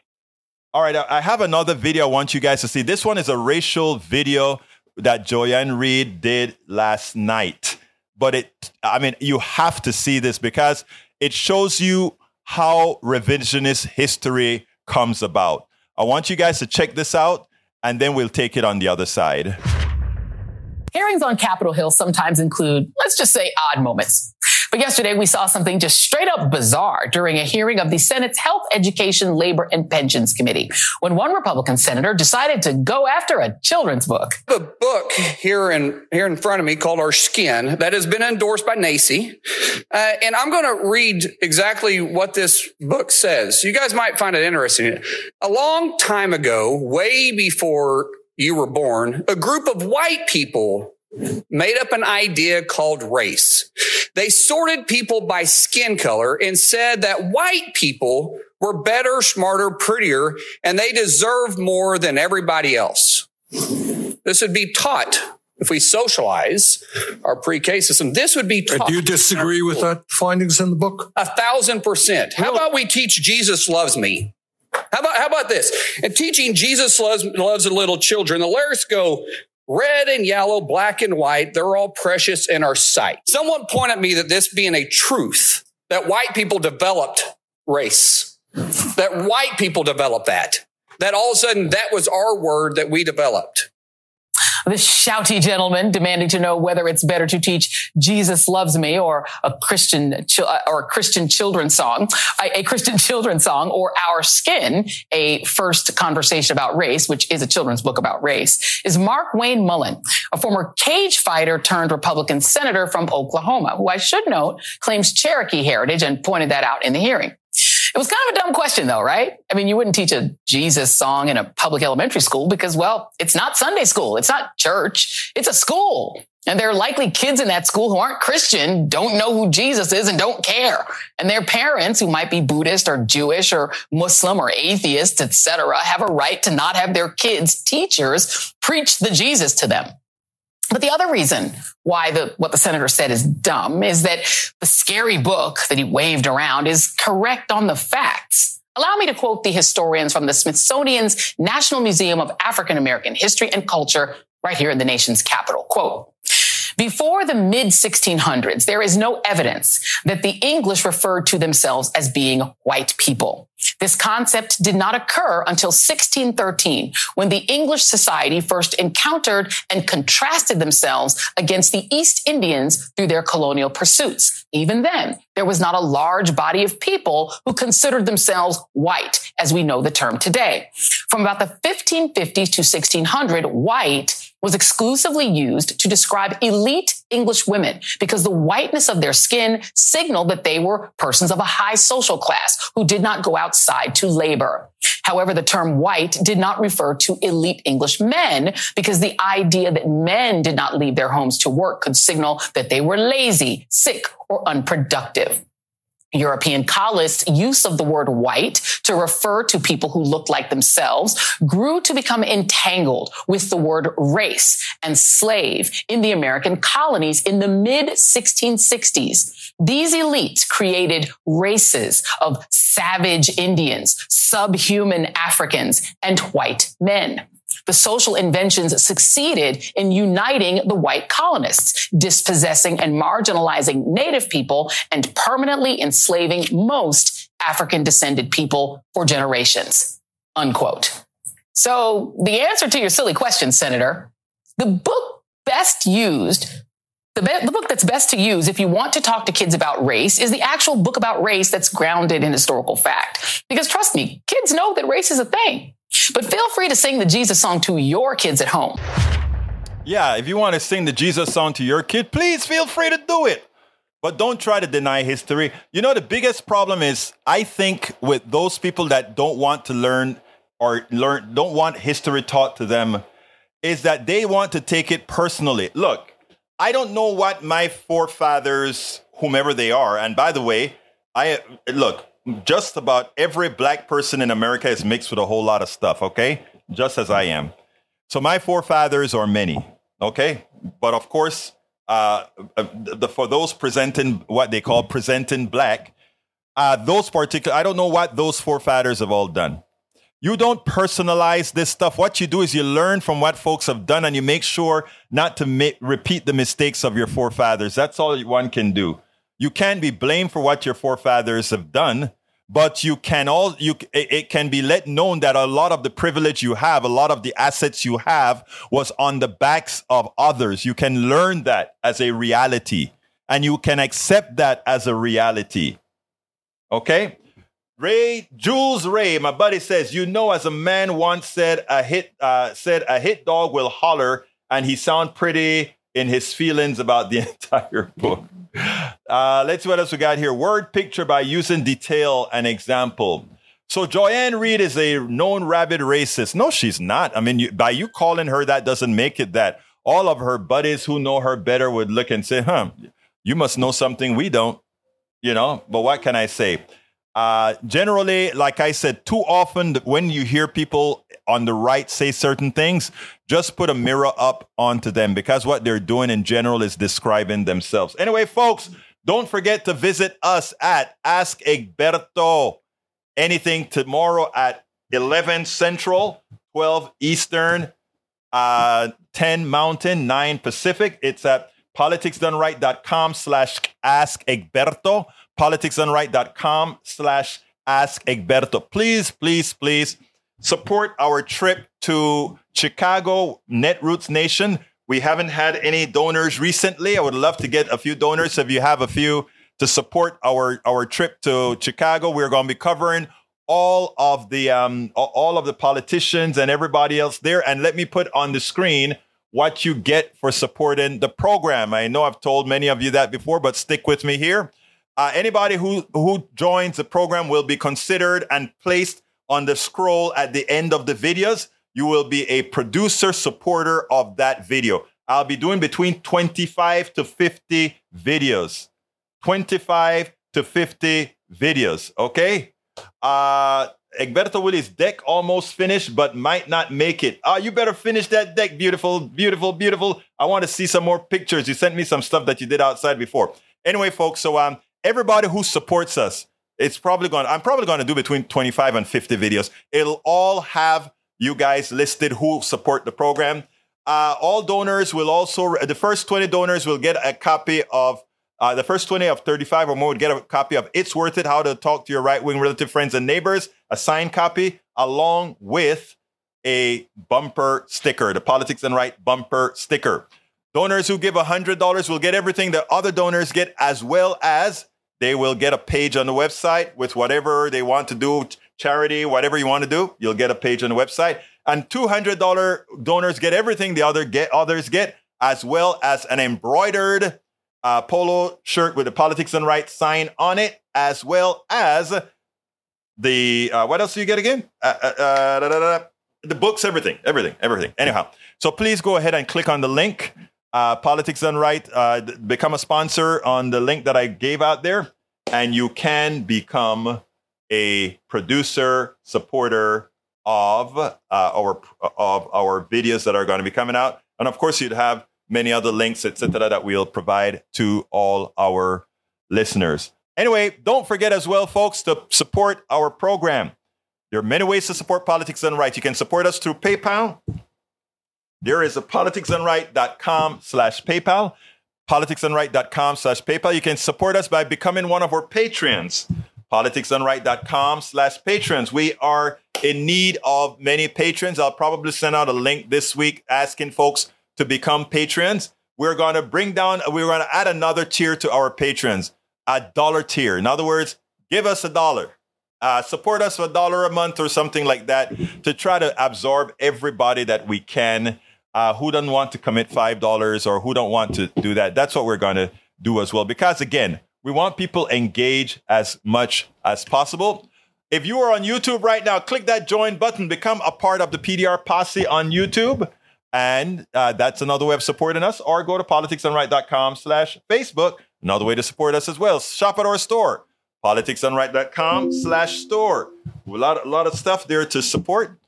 All right. I have another video I want you guys to see. This one is a racial video that Joy-Ann did last night. But it, I mean, you have to see this because it shows you how revisionist history comes about. I want you guys to check this out and then we'll take it on the other side. Hearings on Capitol Hill sometimes include, let's just say, odd moments. But yesterday we saw something just straight up bizarre during a hearing of the Senate's Health, Education, Labor, and Pensions Committee when one Republican senator decided to go after a children's book. The book here in here in front of me called Our Skin that has been endorsed by NAEYC. Uh, and I'm going to read exactly what this book says. You guys might find it interesting. A long time ago, way before you were born, a group of white people made up an idea called race. They sorted people by skin color and said that white people were better, smarter, prettier, and they deserved more than everybody else. This would be taught if we socialize our pre-K system. This would be taught. Do you disagree with that findings in the book? A thousand percent. How about we teach Jesus loves me? How about, how about this? And teaching Jesus loves, loves the little children, the lyrics go, Red and yellow, black and white, they're all precious in our sight. Someone pointed me that this being a truth, that white people developed race, that white people developed that, that all of a sudden that was our word that we developed. The shouty gentleman demanding to know whether it's better to teach Jesus loves me or a Christian uh, or a Christian children's song, a, Christian children's song or Our Skin, a first conversation about race, which is a children's book about race, is Markwayne Mullin, a former cage fighter turned Republican senator from Oklahoma, who I should note claims Cherokee heritage and pointed that out in the hearing. It was kind of a dumb question though, right? I mean, you wouldn't teach a Jesus song in a public elementary school because, well, it's not Sunday school. It's not church. It's a school. And there are likely kids in that school who aren't Christian, don't know who Jesus is and don't care. And their parents who might be Buddhist or Jewish or Muslim or atheist, etc., have a right to not have their kids, teachers, preach the Jesus to them. But the other reason why the, what the senator said is dumb is that the scary book that he waved around is correct on the facts. Allow me to quote the historians from the Smithsonian's National Museum of African American History and Culture right here in the nation's capital. Quote, before the mid 1600s, there is no evidence that the English referred to themselves as being white people. This concept did not occur until 1613, when the English society first encountered and contrasted themselves against the East Indians through their colonial pursuits. Even then, there was not a large body of people who considered themselves white, as we know the term today. From about the 1550s to 1600, white was exclusively used to describe elite English women because the whiteness of their skin signaled that they were persons of a high social class who did not go outside to labor. However, the term white did not refer to elite English men because the idea that men did not leave their homes to work could signal that they were lazy, sick, or unproductive. European colonists' use of the word white to refer to people who looked like themselves grew to become entangled with the word race and slave in the American colonies in the mid 1660s. These elites created races of savage Indians, subhuman Africans, and white men the social inventions succeeded in uniting the white colonists, dispossessing and marginalizing native people and permanently enslaving most African descended people for generations. Unquote. So the answer to your silly question, Senator, the book best used the, be- the, book that's best to use if you want to talk to kids about race is the actual book about race that's grounded in historical fact. Because trust me, kids know that race is a thing. But feel free to sing the Jesus song to your kids at home. Yeah, if you want to sing the Jesus song to your kid, please feel free to do it. But don't try to deny history. You know, the biggest problem is, I think, with those people that don't want to learn or learn, don't want history taught to them, is that they want to take it personally. Look, I don't know what my forefathers, whomever they are, and by the way, I look, just about every black person in America is mixed with a whole lot of stuff, okay? Just as I am. So my forefathers are many, okay? But of course, uh, the, for those presenting what they call presenting black, uh, those particular, I don't know what those forefathers have all done. You don't personalize this stuff. What you do is you learn from what folks have done and you make sure not to ma- repeat the mistakes of your forefathers. That's all one can do. You can't be blamed for what your forefathers have done, but you can all you it can be let known that a lot of the privilege you have, a lot of the assets you have was on the backs of others. You can learn that as a reality and you can accept that as a reality. Okay? Ray Jules Ray, my buddy says, you know, as a man once said, a hit uh, said a hit dog will holler, and he sound pretty in his feelings about the entire book. Uh, let's see what else we got here. Word picture by using detail and example. So Joy-Ann is a known rabid racist. No, she's not. I mean, you, by you calling her that doesn't make it that. All of her buddies who know her better would look and say, huh, you must know something we don't, you know? But what can I say? Uh, generally, like I said, too often when you hear people on the right say certain things, just put a mirror up onto them because what they're doing in general is describing themselves. Anyway, folks, don't forget to visit us at Ask Egberto. Anything tomorrow at 11 Central, 12 Eastern, uh, 10 Mountain, 9 Pacific. It's at politicsdoneright.com slash Ask Egberto politicsdoneright.com slash ask Egberto. Please, please, please support our trip to Chicago, Netroots Nation. We haven't had any donors recently. I would love to get a few donors if you have a few to support our, our trip to Chicago. We're going to be covering all of the um, all of the politicians and everybody else there. And let me put on the screen what you get for supporting the program. I know I've told many of you that before, but stick with me here. Uh, anybody who, who joins the program will be considered and placed on the scroll at the end of the videos. You will be a producer supporter of that video. I'll be doing between 25 to 50 videos. 25 to 50 videos, okay? Uh, Egberto Willis' deck almost finished, but might not make it. Uh, you better finish that deck. Beautiful, beautiful, beautiful. I want to see some more pictures. You sent me some stuff that you did outside before. Anyway, folks, so um, everybody who supports us, it's probably going. I'm probably going to do between 25 and 50 videos. It'll all have you guys listed who support the program. Uh, all donors will also the first 20 donors will get a copy of uh, the first 20 of 35 or more would get a copy of It's Worth It How to Talk to Your Right Wing Relative Friends and Neighbors, a signed copy, along with a bumper sticker, the Politics Done Right bumper sticker. Donors who give $100 will get everything that other donors get, as well as they will get a page on the website with whatever they want to do, charity, whatever you want to do. You'll get a page on the website. And $200 donors get everything the other get, others get, as well as an embroidered uh, polo shirt with the Politics Done Right sign on it, as well as the uh, what else do you get again? Uh, uh, uh the books, everything, everything, everything. Anyhow, so please go ahead and click on the link. Uh, Politics Done Right. Uh, become a sponsor on the link that I gave out there, and you can become a producer supporter of uh, our of our videos that are going to be coming out, and of course, you'd have many other links, etc., that we'll provide to all our listeners. Anyway, don't forget as well, folks, to support our program. There are many ways to support Politics Done Right. You can support us through PayPal. There is a politicsdoneright.com slash PayPal, politicsdoneright.com slash PayPal. You can support us by becoming one of our patrons, politicsdoneright.com slash patrons. We are in need of many patrons. I'll probably send out a link this week asking folks to become patrons. We're going to bring down, we're going to add another tier to our patrons, a dollar tier. In other words, give us a dollar uh, support us for a dollar a month or something like that to try to absorb everybody that we can. Uh, who doesn't want to commit five dollars or who don't want to do that? That's what we're going to do as well. Because again, we want people engaged as much as possible. If you are on YouTube right now, click that join button, become a part of the PDR posse on YouTube. And uh, that's another way of supporting us. Or go to politicsdoneright.com slash Facebook. Another way to support us as well. Shop at our store politicsdoneright.com slash store. A lot, a lot of stuff there to support.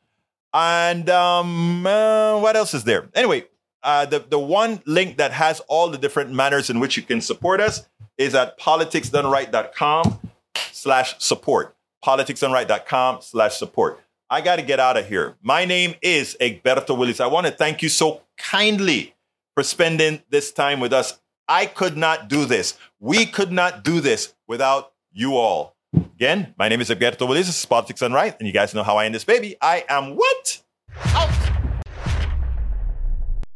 And um, uh, what else is there? Anyway, uh, the, the one link that has all the different manners in which you can support us is at politicsdoneright.com slash support. Politicsdoneright.com slash support. I got to get out of here. My name is Egberto Willies. I want to thank you so kindly for spending this time with us. I could not do this. We could not do this without you all. Again, my name is Egberto Willies. This is Politics Done Right, and you guys know how I end this baby. I am what? Out